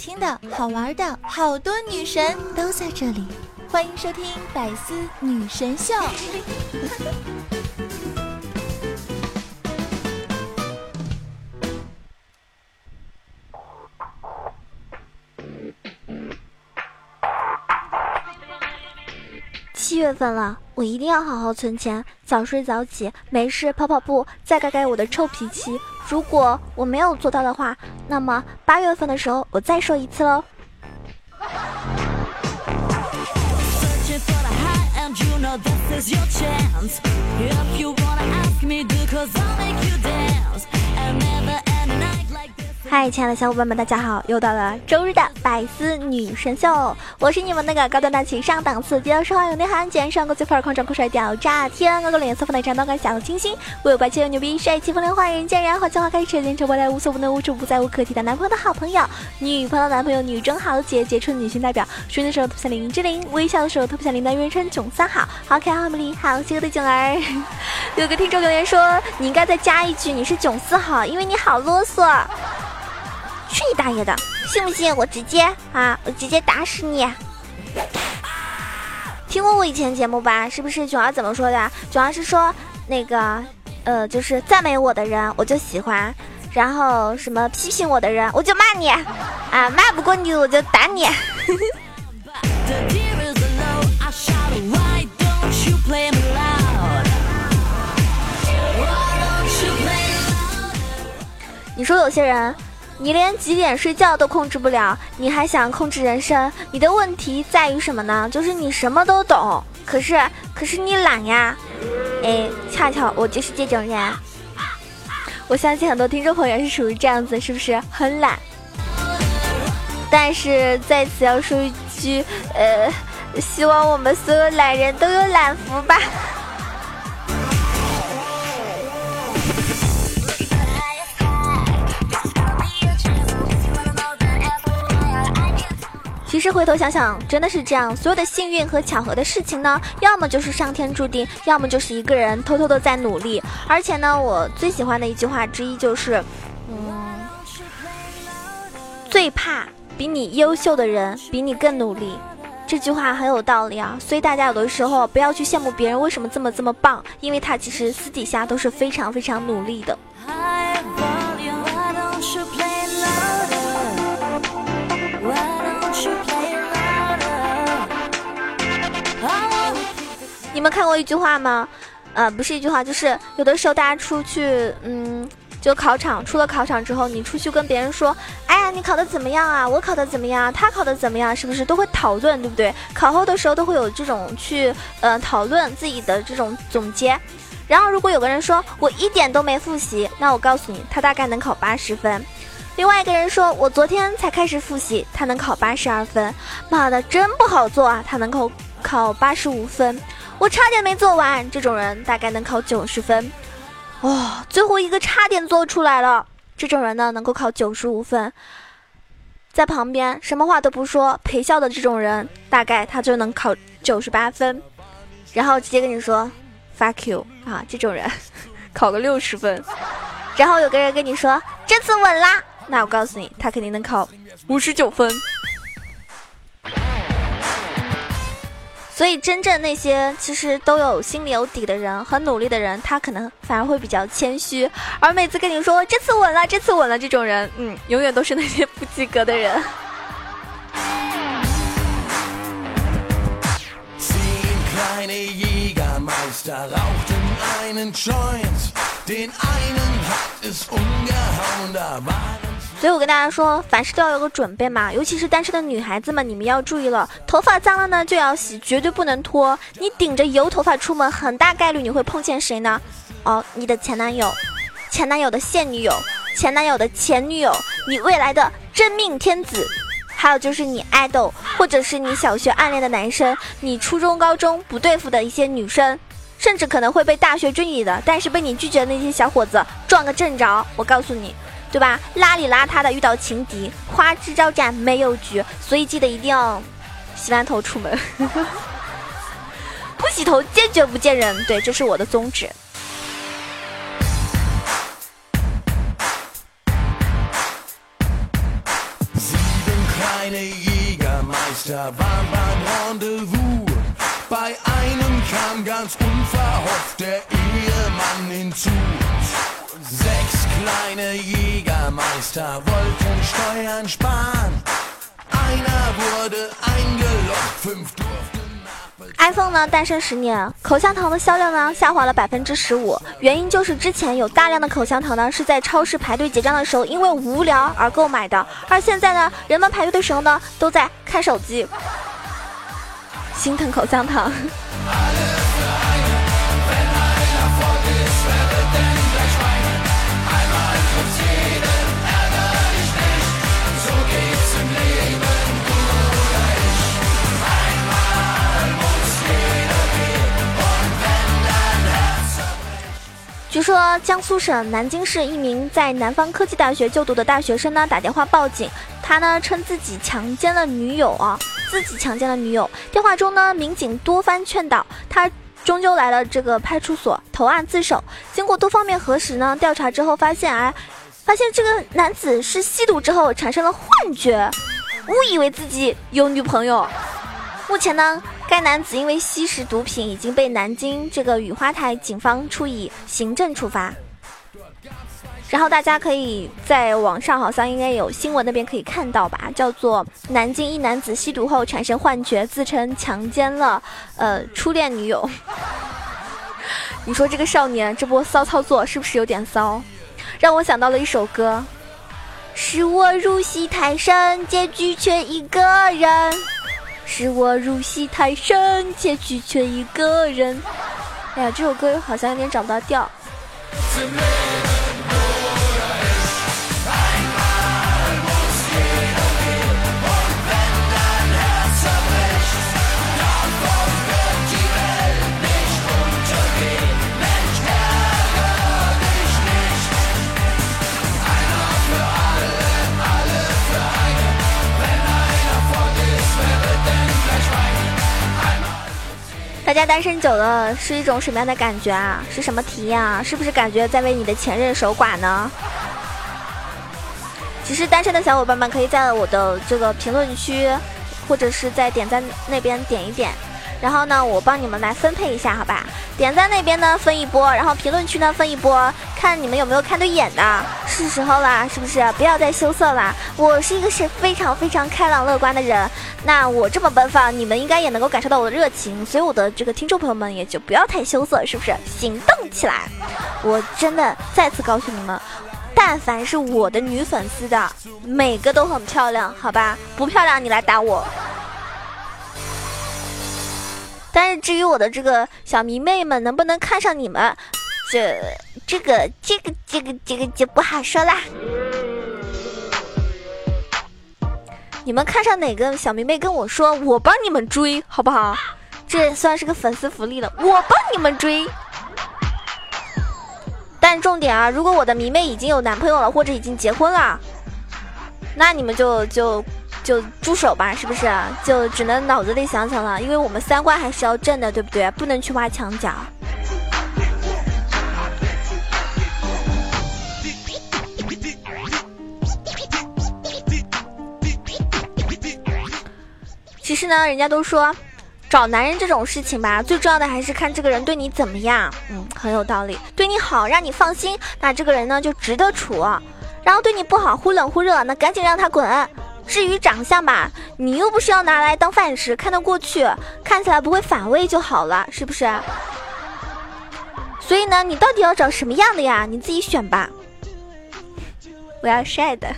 听的好玩的，好多女神都在这里，欢迎收听百思女神秀。七月份了，我一定要好好存钱，早睡早起，没事跑跑步，再改改我的臭脾气。如果我没有做到的话，那么八月份的时候我再说一次喽。嗨，亲爱的小伙伴们，大家好！又到了周日的百思女神秀，我是你们那个高端大气上档次、低调奢华有内涵、简上国际范儿、狂拽酷帅屌炸天、高个脸色富奶长、高感小清新、我有霸气又牛逼、帅气风流坏人见人好讲话开车见车未来无所不能无处不在无可替代男朋友的好朋友，女朋友男朋友女中豪杰杰出女性代表，睡的时候特别像林志玲，微笑的时候特别像林黛玉，称囧三好，好可爱好美丽好邪恶的囧儿。有个听众留言说，你应该再加一句你是囧四好，因为你好啰嗦。去你大爷的！信不信我直接啊，我直接打死你！听过我以前节目吧？是不是囧儿怎么说的？囧儿是说那个，呃，就是赞美我的人我就喜欢，然后什么批评我的人我就骂你，啊，骂不过你我就打你。你说有些人。你连几点睡觉都控制不了，你还想控制人生？你的问题在于什么呢？就是你什么都懂，可是可是你懒呀！哎，恰巧我就是这种人。我相信很多听众朋友是属于这样子，是不是很懒？但是在此要说一句，呃，希望我们所有懒人都有懒福吧。其实回头想想，真的是这样。所有的幸运和巧合的事情呢，要么就是上天注定，要么就是一个人偷偷的在努力。而且呢，我最喜欢的一句话之一就是，嗯，最怕比你优秀的人比你更努力。这句话很有道理啊。所以大家有的时候不要去羡慕别人为什么这么这么棒，因为他其实私底下都是非常非常努力的。你们看过一句话吗？呃，不是一句话，就是有的时候大家出去，嗯，就考场，出了考场之后，你出去跟别人说，哎呀，你考的怎么样啊？我考的怎么样？他考的怎么样？是不是都会讨论，对不对？考后的时候都会有这种去，呃，讨论自己的这种总结。然后如果有个人说我一点都没复习，那我告诉你，他大概能考八十分。另外一个人说我昨天才开始复习，他能考八十二分。妈的，真不好做啊！他能考考八十五分。我差点没做完，这种人大概能考九十分，哇，最后一个差点做出来了，这种人呢能够考九十五分，在旁边什么话都不说陪笑的这种人，大概他就能考九十八分，然后直接跟你说 fuck you 啊，这种人考个六十分，然后有个人跟你说这次稳啦，那我告诉你，他肯定能考五十九分。所以，真正那些其实都有心里有底的人，很努力的人，他可能反而会比较谦虚。而每次跟你说这次稳了，这次稳了，这种人，嗯，永远都是那些不及格的人。所以我跟大家说，凡事都要有个准备嘛，尤其是单身的女孩子们，你们要注意了，头发脏了呢就要洗，绝对不能拖。你顶着油头发出门，很大概率你会碰见谁呢？哦，你的前男友，前男友的现女友，前男友的前女友，你未来的真命天子，还有就是你爱豆，或者是你小学暗恋的男生，你初中、高中不对付的一些女生，甚至可能会被大学追你的，但是被你拒绝的那些小伙子，撞个正着，我告诉你。对吧？邋里邋遢的遇到情敌，花枝招展没有局，所以记得一定要洗完头出门，不洗头坚决不见人。对，这是我的宗旨。iPhone 呢诞生十年，口香糖的销量呢下滑了百分之十五，原因就是之前有大量的口香糖呢是在超市排队结账的时候因为无聊而购买的，而现在呢人们排队的时候呢都在看手机，心疼口香糖。据说江苏省南京市一名在南方科技大学就读的大学生呢打电话报警，他呢称自己强奸了女友啊，自己强奸了女友。电话中呢，民警多番劝导他，终究来了这个派出所投案自首。经过多方面核实呢，调查之后发现，哎，发现这个男子是吸毒之后产生了幻觉，误以为自己有女朋友。目前呢。该男子因为吸食毒品，已经被南京这个雨花台警方处以行政处罚。然后大家可以在网上好像应该有新闻那边可以看到吧，叫做南京一男子吸毒后产生幻觉，自称强奸了呃初恋女友。你说这个少年这波骚操作是不是有点骚？让我想到了一首歌，是我入戏太深，结局却一个人。是我入戏太深，结局却一个人。哎呀，这首歌好像有点找不到调。大家单身久了是一种什么样的感觉啊？是什么体验啊？是不是感觉在为你的前任守寡呢？其实单身的小伙伴们可以在我的这个评论区，或者是在点赞那边点一点。然后呢，我帮你们来分配一下，好吧？点赞那边呢分一波，然后评论区呢分一波，看你们有没有看对眼的。是时候啦，是不是？不要再羞涩啦！我是一个是非常非常开朗乐观的人，那我这么奔放，你们应该也能够感受到我的热情，所以我的这个听众朋友们也就不要太羞涩，是不是？行动起来！我真的再次告诉你们，但凡是我的女粉丝的，每个都很漂亮，好吧？不漂亮你来打我。但是至于我的这个小迷妹们能不能看上你们，这、这个、这个、这个、这个就不好说啦。你们看上哪个小迷妹跟我说，我帮你们追，好不好？这算是个粉丝福利了，我帮你们追。但重点啊，如果我的迷妹已经有男朋友了，或者已经结婚了，那你们就就。就住手吧，是不是？就只能脑子里想想了，因为我们三观还是要正的，对不对？不能去挖墙角。其实呢，人家都说，找男人这种事情吧，最重要的还是看这个人对你怎么样。嗯，很有道理。对你好，让你放心，那这个人呢就值得处。然后对你不好，忽冷忽热，那赶紧让他滚。至于长相吧，你又不是要拿来当饭吃，看得过去，看起来不会反胃就好了，是不是？所以呢，你到底要找什么样的呀？你自己选吧。我要帅的。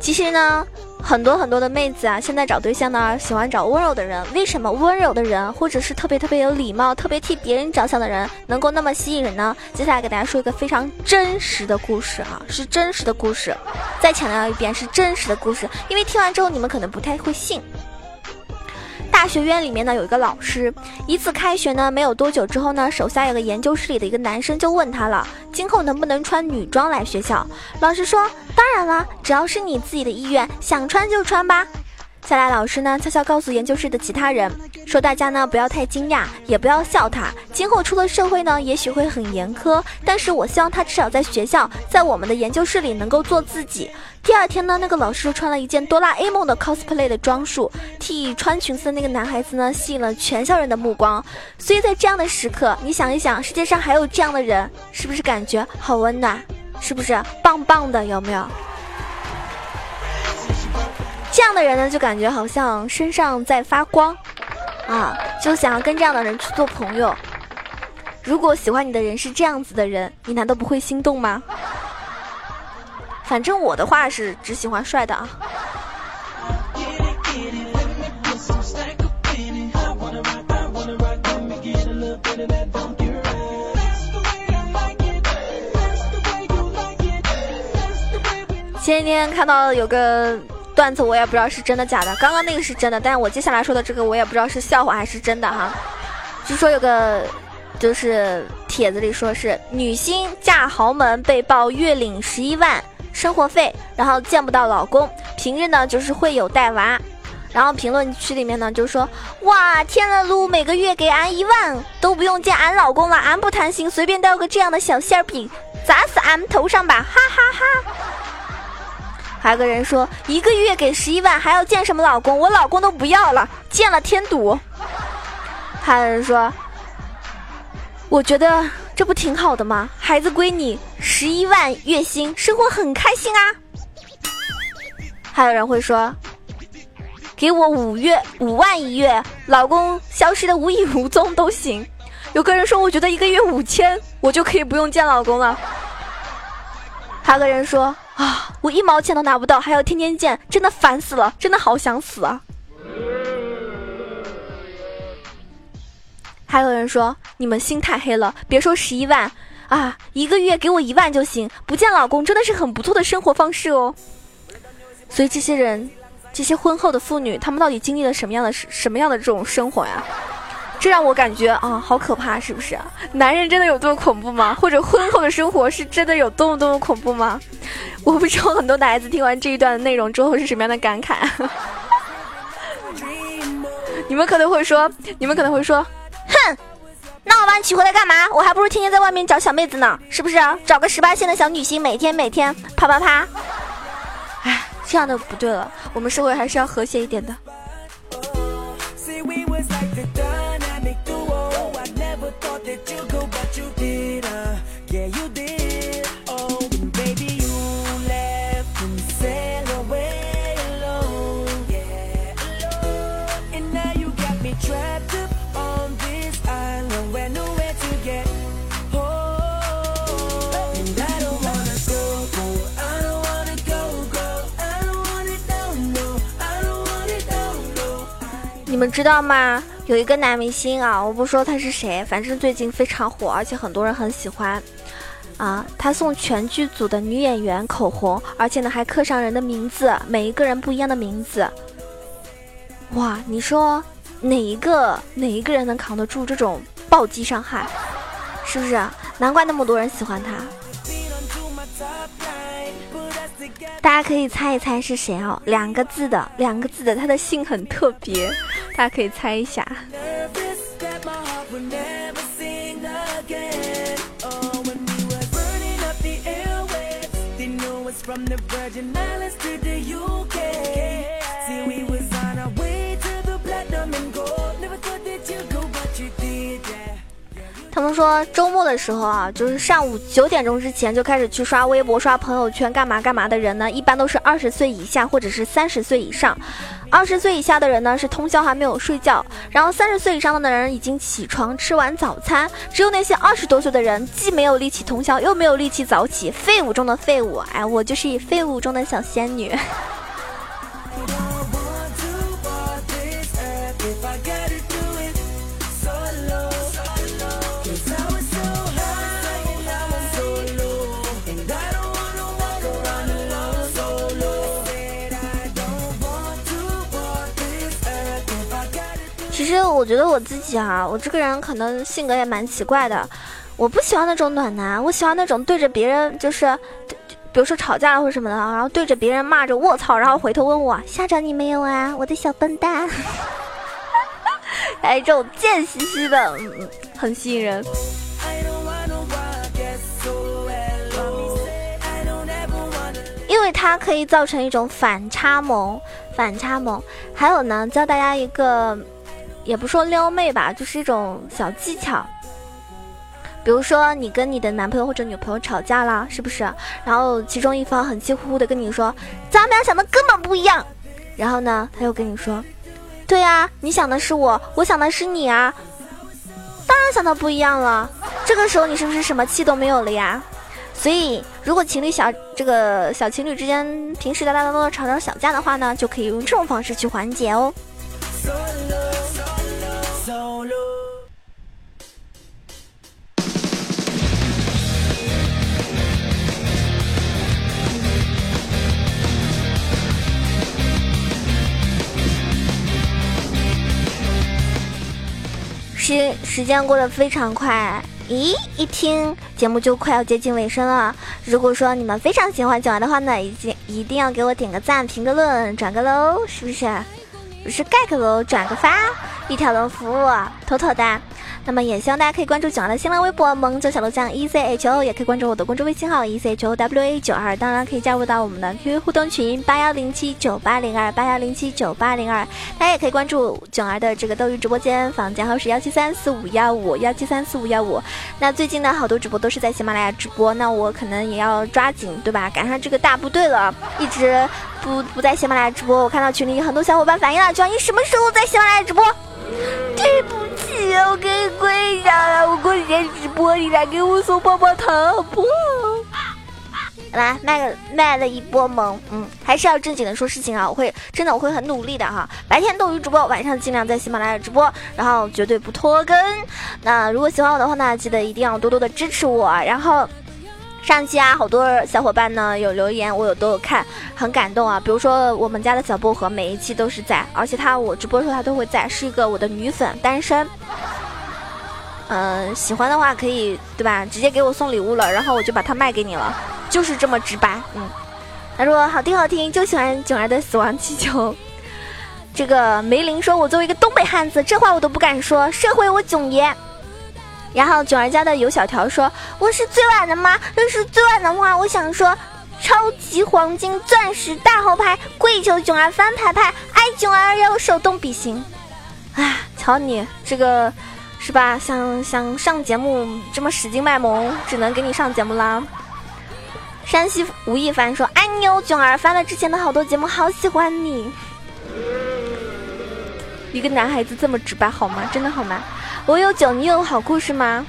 其实呢。很多很多的妹子啊，现在找对象呢，喜欢找温柔的人。为什么温柔的人，或者是特别特别有礼貌、特别替别人着想的人，能够那么吸引人呢？接下来给大家说一个非常真实的故事哈，是真实的故事。再强调一遍，是真实的故事，因为听完之后你们可能不太会信。大学院里面呢有一个老师，一次开学呢没有多久之后呢，手下有个研究室里的一个男生就问他了，今后能不能穿女装来学校？老师说当然了，只要是你自己的意愿，想穿就穿吧。下来，老师呢悄悄告诉研究室的其他人，说大家呢不要太惊讶，也不要笑他。今后出了社会呢，也许会很严苛，但是我希望他至少在学校，在我们的研究室里能够做自己。第二天呢，那个老师穿了一件哆啦 A 梦的 cosplay 的装束，替穿裙子的那个男孩子呢吸引了全校人的目光。所以在这样的时刻，你想一想，世界上还有这样的人，是不是感觉好温暖？是不是棒棒的？有没有？这样的人呢，就感觉好像身上在发光，啊，就想要跟这样的人去做朋友。如果喜欢你的人是这样子的人，你难道不会心动吗？反正我的话是只喜欢帅的啊。前几天看到有个。段子我也不知道是真的假的，刚刚那个是真的，但是我接下来说的这个我也不知道是笑话还是真的哈。据说有个就是帖子里说是女星嫁豪门被曝月领十一万生活费，然后见不到老公，平日呢就是会有带娃，然后评论区里面呢就说哇天了噜，每个月给俺一万都不用见俺老公了，俺不贪心，随便带个这样的小馅饼砸死俺们头上吧，哈哈哈。还有个人说，一个月给十一万，还要见什么老公？我老公都不要了，见了添堵。还有人说，我觉得这不挺好的吗？孩子归你，十一万月薪，生活很开心啊。还有人会说，给我五月五万一月，老公消失的无影无踪都行。有个人说，我觉得一个月五千，我就可以不用见老公了。还有个人说。啊！我一毛钱都拿不到，还要天天见，真的烦死了，真的好想死啊！还有人说你们心太黑了，别说十一万啊，一个月给我一万就行，不见老公真的是很不错的生活方式哦。所以这些人，这些婚后的妇女，她们到底经历了什么样的什么样的这种生活呀？这让我感觉啊，好可怕，是不是？男人真的有多么恐怖吗？或者婚后的生活是真的有多么多么恐怖吗？我不知道很多男孩子听完这一段的内容之后是什么样的感慨。你们可能会说，你们可能会说，哼，那我把你娶回来干嘛？我还不如天天在外面找小妹子呢，是不是？找个十八线的小女星，每天每天啪啪啪。哎，这样的不对了，我们社会还是要和谐一点的。知道吗？有一个男明星啊，我不说他是谁，反正最近非常火，而且很多人很喜欢。啊，他送全剧组的女演员口红，而且呢还刻上人的名字，每一个人不一样的名字。哇，你说哪一个哪一个人能扛得住这种暴击伤害？是不是？难怪那么多人喜欢他。大家可以猜一猜是谁哦，两个字的，两个字的，他的姓很特别，大家可以猜一下。他们说周末的时候啊，就是上午九点钟之前就开始去刷微博、刷朋友圈、干嘛干嘛的人呢，一般都是二十岁以下或者是三十岁以上。二十岁以下的人呢是通宵还没有睡觉，然后三十岁以上的人已经起床吃完早餐。只有那些二十多岁的人，既没有力气通宵，又没有力气早起，废物中的废物。哎，我就是废物中的小仙女。其实我觉得我自己啊，我这个人可能性格也蛮奇怪的。我不喜欢那种暖男，我喜欢那种对着别人就是比如说吵架了或者什么的，然后对着别人骂着卧槽，然后回头问我吓着你没有啊，我的小笨蛋。哎，这种贱兮兮的，嗯，很吸引人。因为它可以造成一种反差萌，反差萌。还有呢，教大家一个，也不说撩妹吧，就是一种小技巧。比如说，你跟你的男朋友或者女朋友吵架了，是不是？然后其中一方很气呼呼的跟你说：“咱们俩想的根本不一样。”然后呢，他又跟你说：“对啊，你想的是我，我想的是你啊，当然想的不一样了。”这个时候你是不是什么气都没有了呀？所以，如果情侣小这个小情侣之间平时打打闹闹吵吵小架的话呢，就可以用这种方式去缓解哦。时时间过得非常快，咦，一听节目就快要接近尾声了。如果说你们非常喜欢九儿的话呢，一定一定要给我点个赞、评个论、转个楼，是不是？不是盖个楼、转个发，一条龙服务，妥妥的。那么也希望大家可以关注九儿的新浪微博“萌九小楼酱 E C H O”，也可以关注我的公众微信号 “E C H O W A 九二”。当然可以加入到我们的 QQ 互动群八幺零七九八零二八幺零七九八零二。大家也可以关注九儿的这个斗鱼直播间，房间号是幺七三四五幺五幺七三四五幺五。那最近呢，好多主播都是在喜马拉雅直播，那我可能也要抓紧，对吧？赶上这个大部队了，一直不不在喜马拉雅直播。我看到群里很多小伙伴反映了，九儿你什么时候在喜马拉雅直播？对不起，我给你跪下了。我过几天直播，你来给我送棒棒糖，好不？来卖个卖了一波萌，嗯，还是要正经的说事情啊。我会真的，我会很努力的哈。白天斗鱼直播，晚上尽量在喜马拉雅直播，然后绝对不拖更。那如果喜欢我的话呢，记得一定要多多的支持我，然后。上期啊，好多小伙伴呢有留言，我有都有看，很感动啊。比如说我们家的小薄荷，每一期都是在，而且他我直播的时候他都会在，是一个我的女粉，单身。嗯，喜欢的话可以对吧？直接给我送礼物了，然后我就把它卖给你了，就是这么直白。嗯，他说好听好听，就喜欢囧儿的死亡气球。这个梅林说，我作为一个东北汉子，这话我都不敢说，社会我囧爷。然后囧儿家的尤小条说：“我是最晚的吗？要是最晚的话，我想说，超级黄金钻石大号牌，跪求囧儿翻牌牌，爱囧儿要手动比心。哎，瞧你这个，是吧？想想上节目这么使劲卖萌，只能给你上节目啦。”山西吴亦凡说：“爱你哦，囧儿翻了之前的好多节目，好喜欢你。一个男孩子这么直白好吗？真的好吗？”我有酒，你有好故事吗？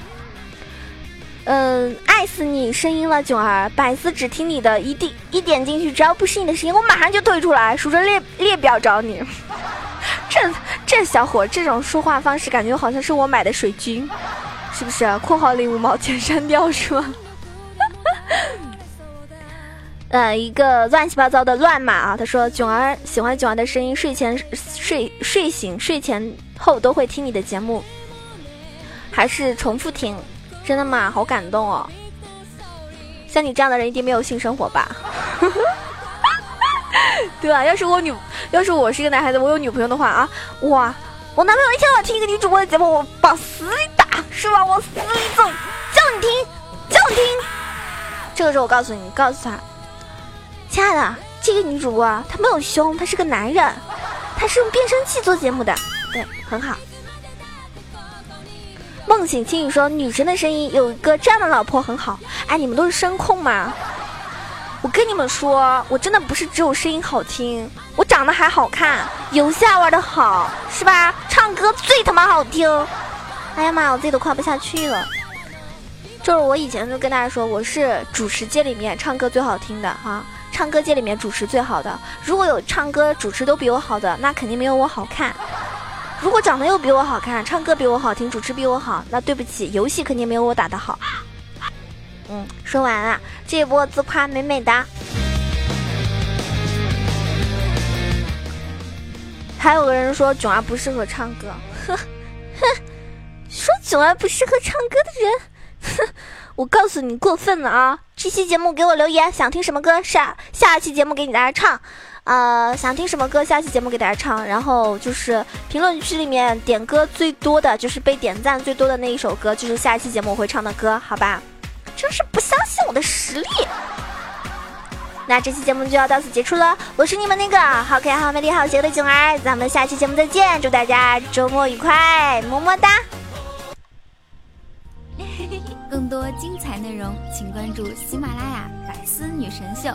嗯，爱死你声音了，囧儿，百思只听你的，一定一点进去，只要不是你的声音，我马上就退出来，数着列列表找你。这这小伙这种说话方式，感觉好像是我买的水军，是不是？括号里五毛钱删掉是吗？呃，一个乱七八糟的乱码啊！他说囧儿喜欢囧儿的声音，睡前睡睡醒睡前后都会听你的节目。还是重复听，真的吗？好感动哦！像你这样的人一定没有性生活吧？对吧？要是我女，要是我是一个男孩子，我有女朋友的话啊，哇！我男朋友一天到晚听一个女主播的节目，我往死里打，是吧？往死里揍，叫你听，叫你听。这个时候我告诉你，告诉他，亲爱的，这个女主播她没有胸，她是个男人，她是用变声器做节目的，对，很好。梦醒轻语说：“女神的声音有一个这样的老婆很好。”哎，你们都是声控吗？我跟你们说，我真的不是只有声音好听，我长得还好看，游戏玩的好，是吧？唱歌最他妈好听。哎呀妈，我自己都夸不下去了。就是我以前就跟大家说，我是主持界里面唱歌最好听的啊，唱歌界里面主持最好的。如果有唱歌主持都比我好的，那肯定没有我好看。如果长得又比我好看，唱歌比我好听，主持比我好，那对不起，游戏肯定没有我打的好。嗯，说完了，这波自夸美美的。还有个人说囧儿不适合唱歌，哼哼，说囧儿不适合唱歌的人，哼，我告诉你过分了啊！这期节目给我留言，想听什么歌，下下期节目给你大家唱。呃，想听什么歌，下期节目给大家唱。然后就是评论区里面点歌最多的就是被点赞最多的那一首歌，就是下一期节目我会唱的歌，好吧？真是不相信我的实力。那这期节目就要到此结束了，我是你们那个好可爱、好美丽、好邪恶的囧儿，咱们下期节目再见，祝大家周末愉快，么么哒。更多精彩内容，请关注喜马拉雅《百思女神秀》。